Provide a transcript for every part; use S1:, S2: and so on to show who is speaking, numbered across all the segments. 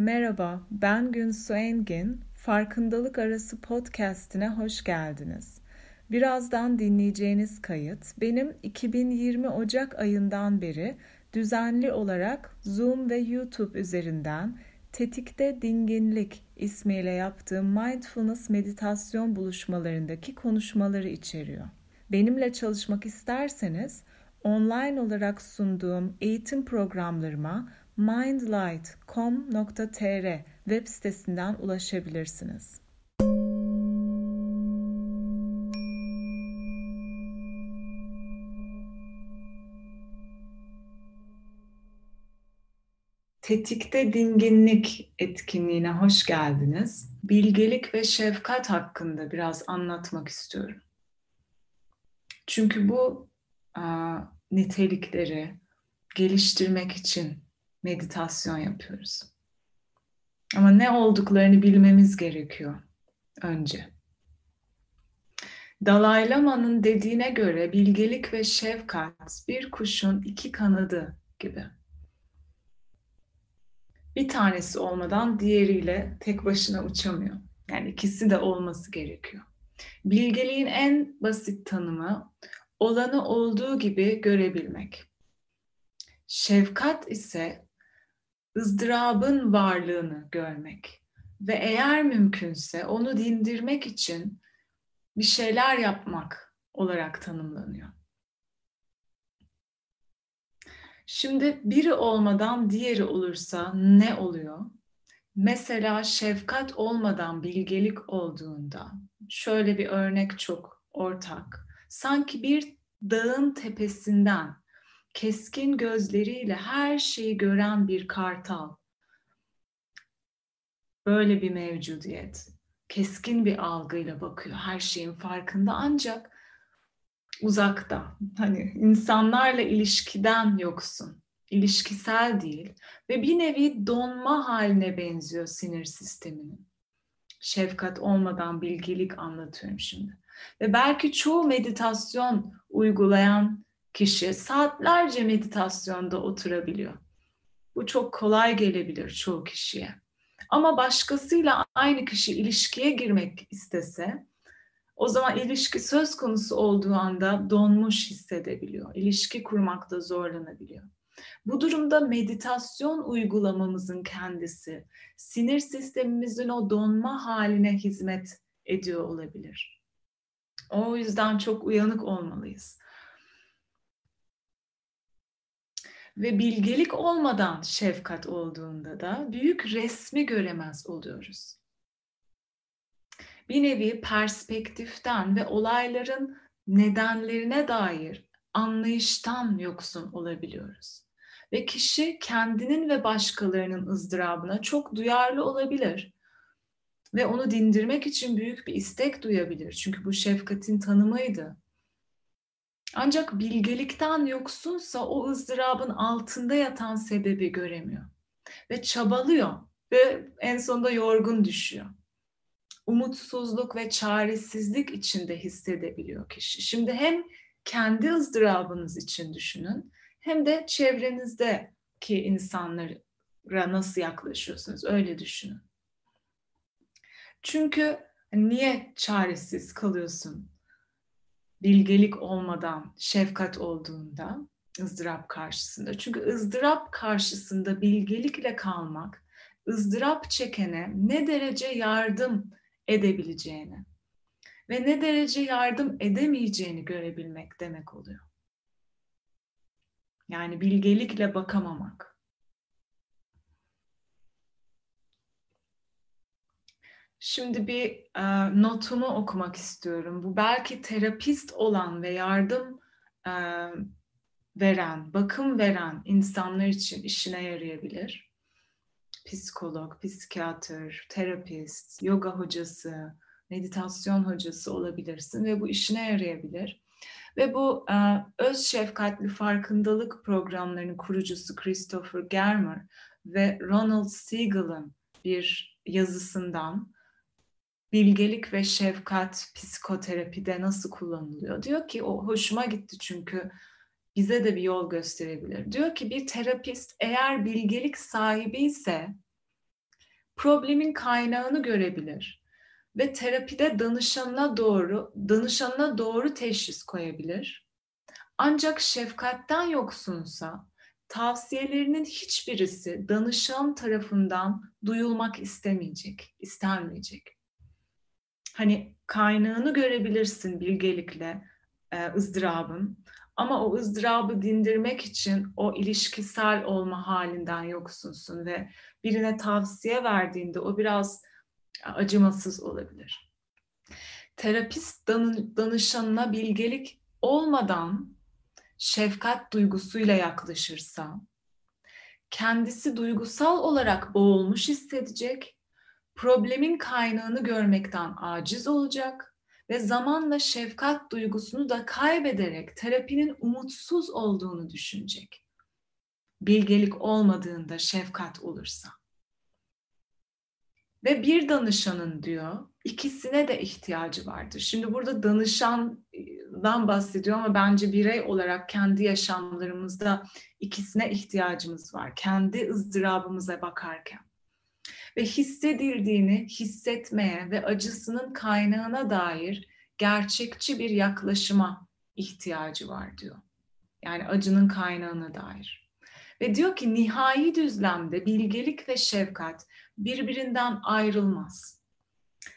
S1: Merhaba, ben Günsu Engin. Farkındalık Arası podcast'ine hoş geldiniz. Birazdan dinleyeceğiniz kayıt benim 2020 Ocak ayından beri düzenli olarak Zoom ve YouTube üzerinden Tetikte Dinginlik ismiyle yaptığım mindfulness meditasyon buluşmalarındaki konuşmaları içeriyor. Benimle çalışmak isterseniz online olarak sunduğum eğitim programlarıma mindlight.com.tr web sitesinden ulaşabilirsiniz. Tetikte Dinginlik etkinliğine hoş geldiniz. Bilgelik ve şefkat hakkında biraz anlatmak istiyorum. Çünkü bu a, nitelikleri geliştirmek için meditasyon yapıyoruz. Ama ne olduklarını bilmemiz gerekiyor önce. Dalai Lama'nın dediğine göre bilgelik ve şefkat bir kuşun iki kanadı gibi. Bir tanesi olmadan diğeriyle tek başına uçamıyor. Yani ikisi de olması gerekiyor. Bilgeliğin en basit tanımı olanı olduğu gibi görebilmek. Şefkat ise ızdırabın varlığını görmek ve eğer mümkünse onu dindirmek için bir şeyler yapmak olarak tanımlanıyor. Şimdi biri olmadan diğeri olursa ne oluyor? Mesela şefkat olmadan bilgelik olduğunda şöyle bir örnek çok ortak. Sanki bir dağın tepesinden keskin gözleriyle her şeyi gören bir kartal. Böyle bir mevcudiyet. Keskin bir algıyla bakıyor. Her şeyin farkında ancak uzakta. Hani insanlarla ilişkiden yoksun. İlişkisel değil ve bir nevi donma haline benziyor sinir sisteminin. Şefkat olmadan bilgelik anlatıyorum şimdi. Ve belki çoğu meditasyon uygulayan kişi saatlerce meditasyonda oturabiliyor. Bu çok kolay gelebilir çoğu kişiye. Ama başkasıyla aynı kişi ilişkiye girmek istese o zaman ilişki söz konusu olduğu anda donmuş hissedebiliyor. İlişki kurmakta zorlanabiliyor. Bu durumda meditasyon uygulamamızın kendisi sinir sistemimizin o donma haline hizmet ediyor olabilir. O yüzden çok uyanık olmalıyız. Ve bilgelik olmadan şefkat olduğunda da büyük resmi göremez oluyoruz. Bir nevi perspektiften ve olayların nedenlerine dair anlayıştan yoksun olabiliyoruz. Ve kişi kendinin ve başkalarının ızdırabına çok duyarlı olabilir. Ve onu dindirmek için büyük bir istek duyabilir. Çünkü bu şefkatin tanımıydı. Ancak bilgelikten yoksunsa o ızdırabın altında yatan sebebi göremiyor. Ve çabalıyor ve en sonunda yorgun düşüyor. Umutsuzluk ve çaresizlik içinde hissedebiliyor kişi. Şimdi hem kendi ızdırabınız için düşünün hem de çevrenizdeki insanlara nasıl yaklaşıyorsunuz öyle düşünün. Çünkü niye çaresiz kalıyorsun? Bilgelik olmadan şefkat olduğunda ızdırap karşısında. Çünkü ızdırap karşısında bilgelikle kalmak ızdırap çekene ne derece yardım edebileceğini ve ne derece yardım edemeyeceğini görebilmek demek oluyor. Yani bilgelikle bakamamak. Şimdi bir e, notumu okumak istiyorum. Bu belki terapist olan ve yardım e, veren, bakım veren insanlar için işine yarayabilir. Psikolog, psikiyatr, terapist, yoga hocası, meditasyon hocası olabilirsin ve bu işine yarayabilir. Ve bu e, öz şefkatli farkındalık programlarının kurucusu Christopher Germer ve Ronald Siegel'ın bir yazısından bilgelik ve şefkat psikoterapide nasıl kullanılıyor? Diyor ki o hoşuma gitti çünkü bize de bir yol gösterebilir. Diyor ki bir terapist eğer bilgelik sahibi ise problemin kaynağını görebilir ve terapide danışanına doğru danışanına doğru teşhis koyabilir. Ancak şefkatten yoksunsa tavsiyelerinin hiçbirisi danışan tarafından duyulmak istemeyecek, istenmeyecek. Hani kaynağını görebilirsin bilgelikle e, ızdırabın ama o ızdırabı dindirmek için o ilişkisel olma halinden yoksunsun ve birine tavsiye verdiğinde o biraz acımasız olabilir. Terapist danışanına bilgelik olmadan şefkat duygusuyla yaklaşırsa kendisi duygusal olarak boğulmuş hissedecek, problemin kaynağını görmekten aciz olacak ve zamanla şefkat duygusunu da kaybederek terapinin umutsuz olduğunu düşünecek. Bilgelik olmadığında şefkat olursa. Ve bir danışanın diyor ikisine de ihtiyacı vardır. Şimdi burada danışandan bahsediyor ama bence birey olarak kendi yaşamlarımızda ikisine ihtiyacımız var. Kendi ızdırabımıza bakarken ve hissedildiğini hissetmeye ve acısının kaynağına dair gerçekçi bir yaklaşıma ihtiyacı var diyor. Yani acının kaynağına dair. Ve diyor ki nihai düzlemde bilgelik ve şefkat birbirinden ayrılmaz.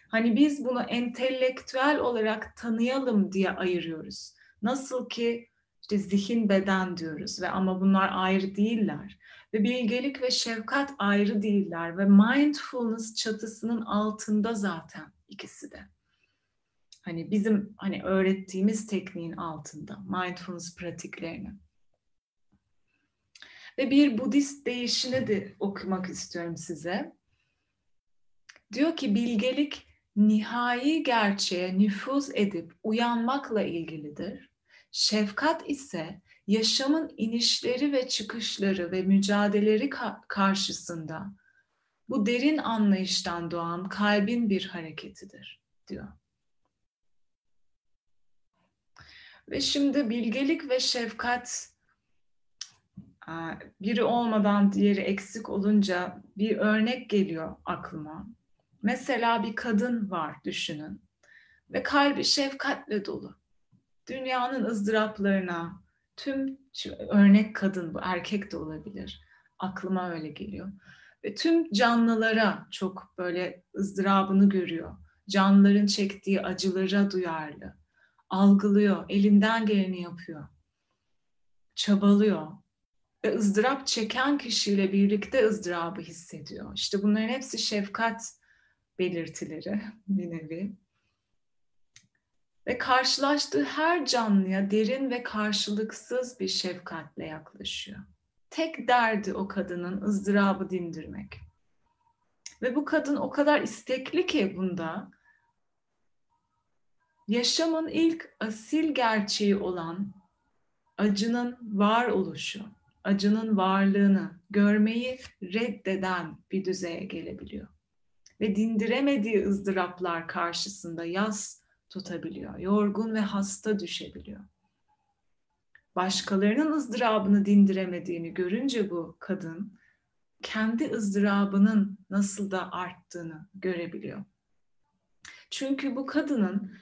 S1: Hani biz bunu entelektüel olarak tanıyalım diye ayırıyoruz. Nasıl ki işte zihin beden diyoruz ve ama bunlar ayrı değiller. Ve bilgelik ve şefkat ayrı değiller ve mindfulness çatısının altında zaten ikisi de. Hani bizim hani öğrettiğimiz tekniğin altında mindfulness pratiklerini. Ve bir Budist değişini de okumak istiyorum size. Diyor ki bilgelik nihai gerçeğe nüfuz edip uyanmakla ilgilidir. Şefkat ise yaşamın inişleri ve çıkışları ve mücadeleleri karşısında bu derin anlayıştan doğan kalbin bir hareketidir diyor. Ve şimdi bilgelik ve şefkat biri olmadan diğeri eksik olunca bir örnek geliyor aklıma. Mesela bir kadın var düşünün ve kalbi şefkatle dolu. Dünyanın ızdıraplarına, tüm örnek kadın bu erkek de olabilir. Aklıma öyle geliyor. Ve tüm canlılara çok böyle ızdırabını görüyor. Canlıların çektiği acılara duyarlı. Algılıyor, elinden geleni yapıyor. Çabalıyor. Ve ızdırap çeken kişiyle birlikte ızdırabı hissediyor. İşte bunların hepsi şefkat belirtileri bir nevi ve karşılaştığı her canlıya derin ve karşılıksız bir şefkatle yaklaşıyor. Tek derdi o kadının ızdırabı dindirmek. Ve bu kadın o kadar istekli ki bunda yaşamın ilk asil gerçeği olan acının var oluşu, acının varlığını görmeyi reddeden bir düzeye gelebiliyor. Ve dindiremediği ızdıraplar karşısında yaz tutabiliyor. Yorgun ve hasta düşebiliyor. Başkalarının ızdırabını dindiremediğini görünce bu kadın kendi ızdırabının nasıl da arttığını görebiliyor. Çünkü bu kadının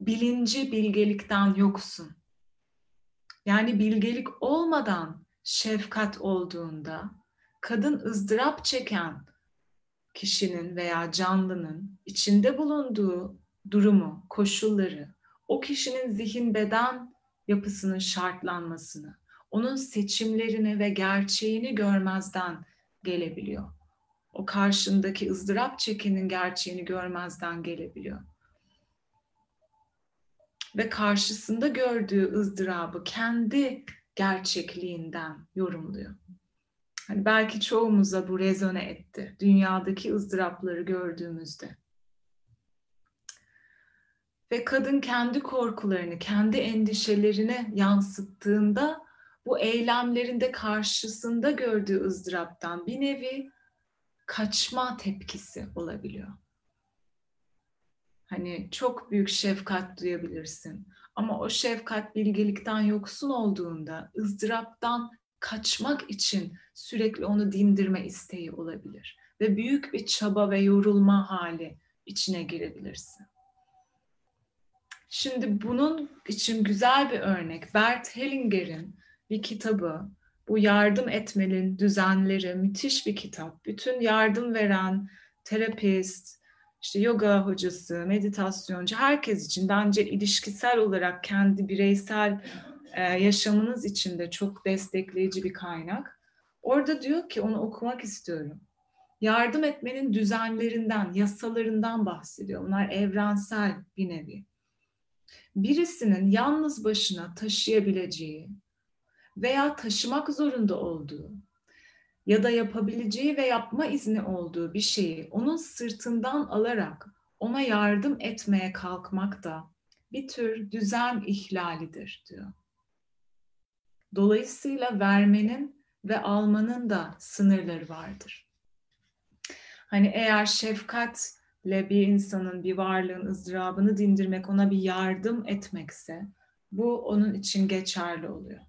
S1: bilinci bilgelikten yoksun. Yani bilgelik olmadan şefkat olduğunda kadın ızdırap çeken kişinin veya canlının içinde bulunduğu durumu, koşulları, o kişinin zihin beden yapısının şartlanmasını, onun seçimlerini ve gerçeğini görmezden gelebiliyor. O karşındaki ızdırap çekinin gerçeğini görmezden gelebiliyor. Ve karşısında gördüğü ızdırabı kendi gerçekliğinden yorumluyor. Hani belki çoğumuza bu rezone etti. Dünyadaki ızdırapları gördüğümüzde. Ve kadın kendi korkularını, kendi endişelerini yansıttığında bu eylemlerinde karşısında gördüğü ızdıraptan bir nevi kaçma tepkisi olabiliyor. Hani çok büyük şefkat duyabilirsin. Ama o şefkat bilgelikten yoksun olduğunda ızdıraptan kaçmak için sürekli onu dindirme isteği olabilir. ve büyük bir çaba ve yorulma hali içine girebilirsin. Şimdi bunun için güzel bir örnek Bert Hellinger'in bir kitabı. Bu yardım etmenin düzenleri müthiş bir kitap. Bütün yardım veren terapist, işte yoga hocası, meditasyoncu herkes için bence ilişkisel olarak kendi bireysel e, yaşamınız için de çok destekleyici bir kaynak. Orada diyor ki onu okumak istiyorum. Yardım etmenin düzenlerinden, yasalarından bahsediyor. Bunlar evrensel bir nevi. Birisinin yalnız başına taşıyabileceği veya taşımak zorunda olduğu ya da yapabileceği ve yapma izni olduğu bir şeyi onun sırtından alarak ona yardım etmeye kalkmak da bir tür düzen ihlalidir diyor. Dolayısıyla vermenin ve almanın da sınırları vardır. Hani eğer şefkatle bir insanın, bir varlığın ızdırabını dindirmek, ona bir yardım etmekse bu onun için geçerli oluyor.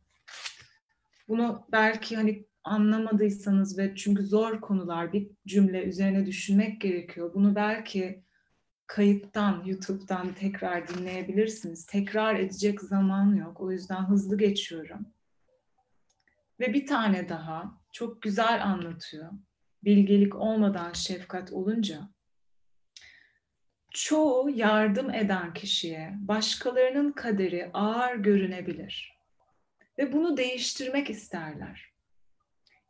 S1: Bunu belki hani anlamadıysanız ve çünkü zor konular bir cümle üzerine düşünmek gerekiyor. Bunu belki kayıttan, YouTube'dan tekrar dinleyebilirsiniz. Tekrar edecek zaman yok. O yüzden hızlı geçiyorum. Ve bir tane daha çok güzel anlatıyor. Bilgelik olmadan şefkat olunca çoğu yardım eden kişiye başkalarının kaderi ağır görünebilir ve bunu değiştirmek isterler.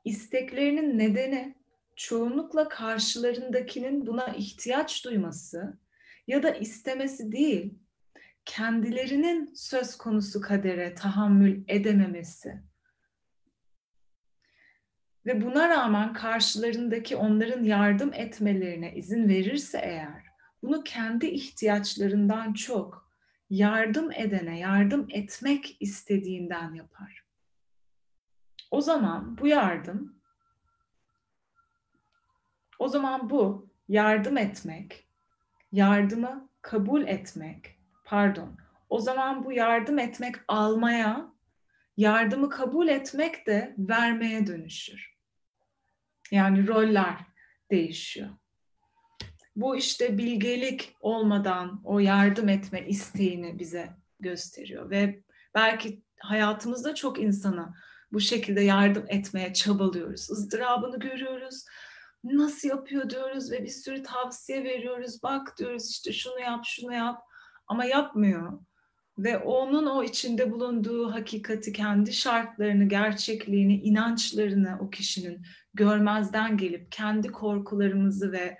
S1: İsteklerinin nedeni çoğunlukla karşılarındakinin buna ihtiyaç duyması ya da istemesi değil, kendilerinin söz konusu kadere tahammül edememesi ve buna rağmen karşılarındaki onların yardım etmelerine izin verirse eğer bunu kendi ihtiyaçlarından çok yardım edene yardım etmek istediğinden yapar. O zaman bu yardım o zaman bu yardım etmek, yardımı kabul etmek, pardon. O zaman bu yardım etmek almaya, yardımı kabul etmek de vermeye dönüşür. Yani roller değişiyor. Bu işte bilgelik olmadan o yardım etme isteğini bize gösteriyor ve belki hayatımızda çok insana bu şekilde yardım etmeye çabalıyoruz. ızdırabını görüyoruz. Nasıl yapıyor diyoruz ve bir sürü tavsiye veriyoruz. Bak diyoruz işte şunu yap, şunu yap ama yapmıyor. Ve onun o içinde bulunduğu hakikati, kendi şartlarını, gerçekliğini, inançlarını o kişinin görmezden gelip kendi korkularımızı ve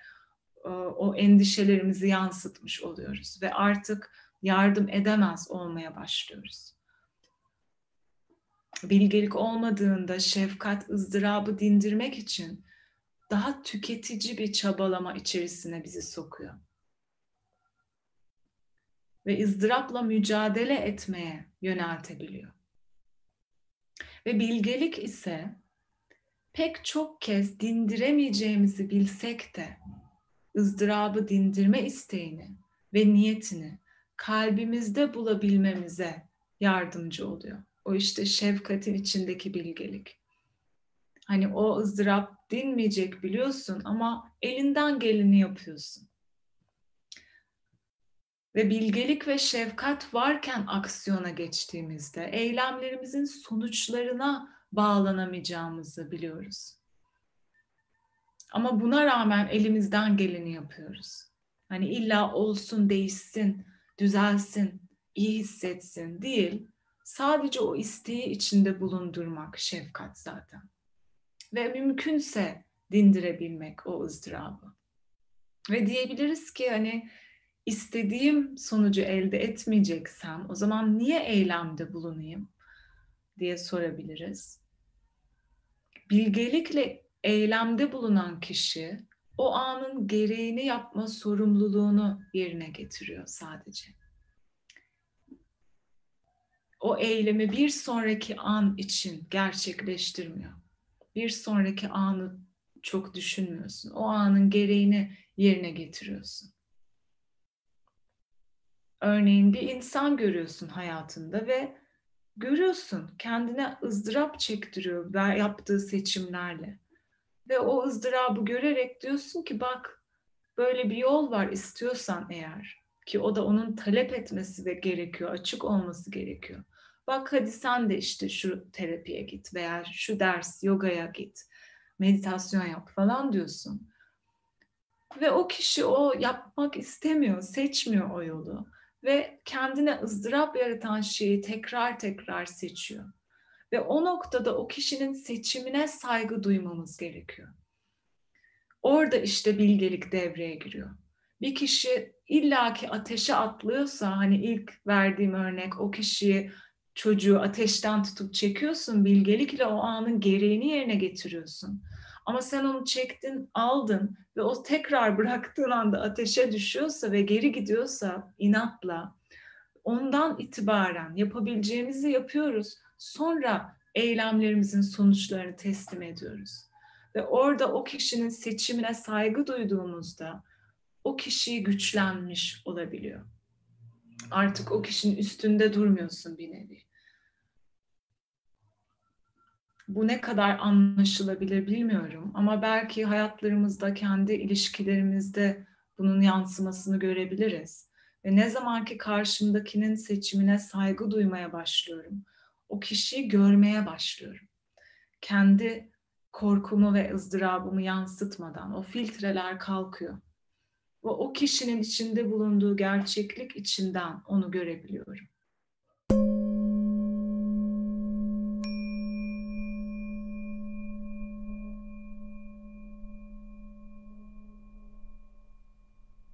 S1: o endişelerimizi yansıtmış oluyoruz ve artık yardım edemez olmaya başlıyoruz. Bilgelik olmadığında şefkat ızdırabı dindirmek için daha tüketici bir çabalama içerisine bizi sokuyor. Ve ızdırapla mücadele etmeye yöneltebiliyor. Ve bilgelik ise pek çok kez dindiremeyeceğimizi bilsek de ızdırabı dindirme isteğini ve niyetini kalbimizde bulabilmemize yardımcı oluyor. O işte şefkatin içindeki bilgelik. Hani o ızdırap dinmeyecek biliyorsun ama elinden geleni yapıyorsun. Ve bilgelik ve şefkat varken aksiyona geçtiğimizde eylemlerimizin sonuçlarına bağlanamayacağımızı biliyoruz. Ama buna rağmen elimizden geleni yapıyoruz. Hani illa olsun, değişsin, düzelsin, iyi hissetsin değil. Sadece o isteği içinde bulundurmak şefkat zaten. Ve mümkünse dindirebilmek o ızdırabı. Ve diyebiliriz ki hani istediğim sonucu elde etmeyeceksem o zaman niye eylemde bulunayım diye sorabiliriz. Bilgelikle eylemde bulunan kişi o anın gereğini yapma sorumluluğunu yerine getiriyor sadece. O eylemi bir sonraki an için gerçekleştirmiyor. Bir sonraki anı çok düşünmüyorsun. O anın gereğini yerine getiriyorsun. Örneğin bir insan görüyorsun hayatında ve görüyorsun kendine ızdırap çektiriyor yaptığı seçimlerle Ve o ızdırabı görerek diyorsun ki bak böyle bir yol var istiyorsan eğer ki o da onun talep etmesi ve gerekiyor, açık olması gerekiyor. Bak hadi sen de işte şu terapiye git veya şu ders, yogaya git, meditasyon yap falan diyorsun. Ve o kişi o yapmak istemiyor, seçmiyor o yolu. Ve kendine ızdırap yaratan şeyi tekrar tekrar seçiyor. Ve o noktada o kişinin seçimine saygı duymamız gerekiyor. Orada işte bilgelik devreye giriyor. Bir kişi illaki ateşe atlıyorsa hani ilk verdiğim örnek o kişiyi çocuğu ateşten tutup çekiyorsun bilgelikle o anın gereğini yerine getiriyorsun. Ama sen onu çektin, aldın ve o tekrar bıraktığın anda ateşe düşüyorsa ve geri gidiyorsa inatla ondan itibaren yapabileceğimizi yapıyoruz. Sonra eylemlerimizin sonuçlarını teslim ediyoruz. Ve orada o kişinin seçimine saygı duyduğumuzda o kişi güçlenmiş olabiliyor. Artık o kişinin üstünde durmuyorsun bir nevi. Bu ne kadar anlaşılabilir bilmiyorum ama belki hayatlarımızda, kendi ilişkilerimizde bunun yansımasını görebiliriz. Ve ne zaman ki karşımdakinin seçimine saygı duymaya başlıyorum, o kişiyi görmeye başlıyorum. Kendi korkumu ve ızdırabımı yansıtmadan o filtreler kalkıyor. Ve o kişinin içinde bulunduğu gerçeklik içinden onu görebiliyorum.